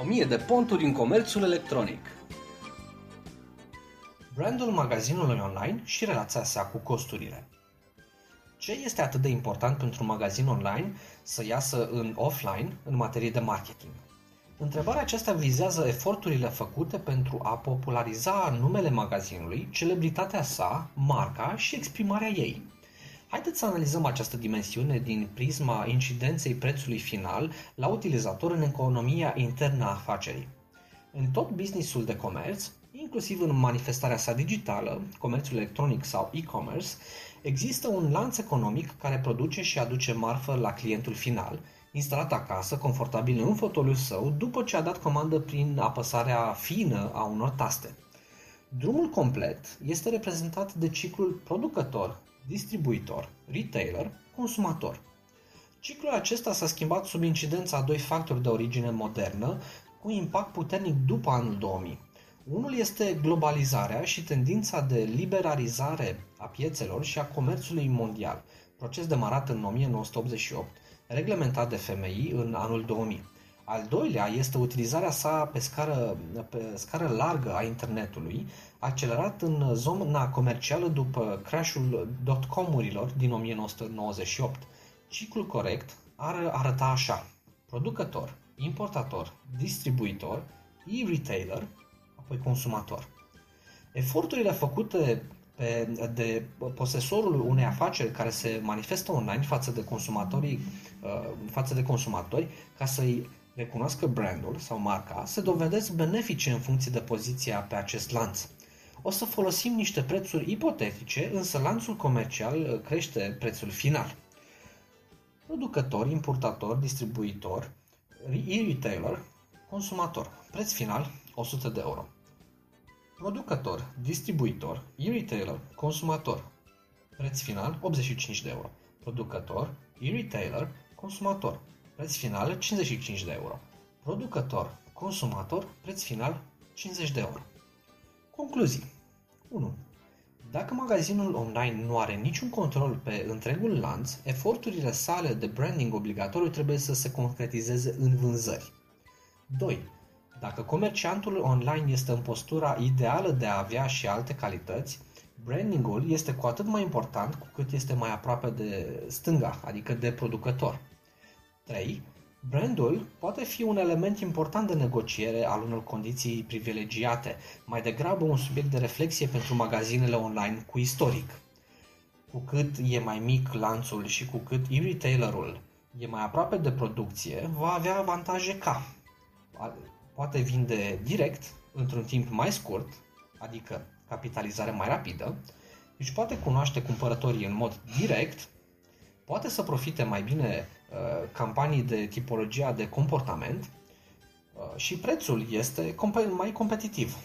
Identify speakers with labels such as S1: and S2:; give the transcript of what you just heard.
S1: 1000 de ponturi în comerțul electronic. Brandul magazinului online și relația sa cu costurile. Ce este atât de important pentru un magazin online să iasă în offline în materie de marketing? Întrebarea aceasta vizează eforturile făcute pentru a populariza numele magazinului, celebritatea sa, marca și exprimarea ei. Haideți să analizăm această dimensiune din prisma incidenței prețului final la utilizator în economia internă a afacerii. În tot businessul de comerț, inclusiv în manifestarea sa digitală, comerțul electronic sau e-commerce, există un lanț economic care produce și aduce marfă la clientul final, instalat acasă, confortabil în fotoliul său, după ce a dat comandă prin apăsarea fină a unor taste. Drumul complet este reprezentat de ciclul producător, distribuitor, retailer, consumator. Ciclul acesta s-a schimbat sub incidența a doi factori de origine modernă, cu impact puternic după anul 2000. Unul este globalizarea și tendința de liberalizare a piețelor și a comerțului mondial, proces demarat în 1988, reglementat de FMI în anul 2000. Al doilea este utilizarea sa pe scară, pe scară largă a internetului, accelerat în zona comercială după crashul dot-comurilor din 1998. Ciclul corect ar arăta așa. Producător, importator, distribuitor, e-retailer, apoi consumator. Eforturile făcute pe, de posesorul unei afaceri care se manifestă online față de consumatorii, uh, față de consumatori, ca să-i recunoască brandul sau marca, se dovedesc benefice în funcție de poziția pe acest lanț. O să folosim niște prețuri ipotetice, însă lanțul comercial crește prețul final. Producător, importator, distribuitor, e-retailer, consumator. Preț final 100 de euro. Producător, distribuitor, e-retailer, consumator. Preț final 85 de euro. Producător, e-retailer, consumator. Preț final 55 de euro. Producător, consumator, preț final 50 de euro. Concluzii 1. Dacă magazinul online nu are niciun control pe întregul lanț, eforturile sale de branding obligatoriu trebuie să se concretizeze în vânzări. 2. Dacă comerciantul online este în postura ideală de a avea și alte calități, brandingul este cu atât mai important cu cât este mai aproape de stânga, adică de producător. 3. Brandul poate fi un element important de negociere al unor condiții privilegiate, mai degrabă un subiect de reflexie pentru magazinele online cu istoric. Cu cât e mai mic lanțul și cu cât e-retailerul e mai aproape de producție, va avea avantaje ca poate vinde direct într-un timp mai scurt, adică capitalizare mai rapidă, își poate cunoaște cumpărătorii în mod direct, poate să profite mai bine uh, campanii de tipologia de comportament uh, și prețul este mai competitiv.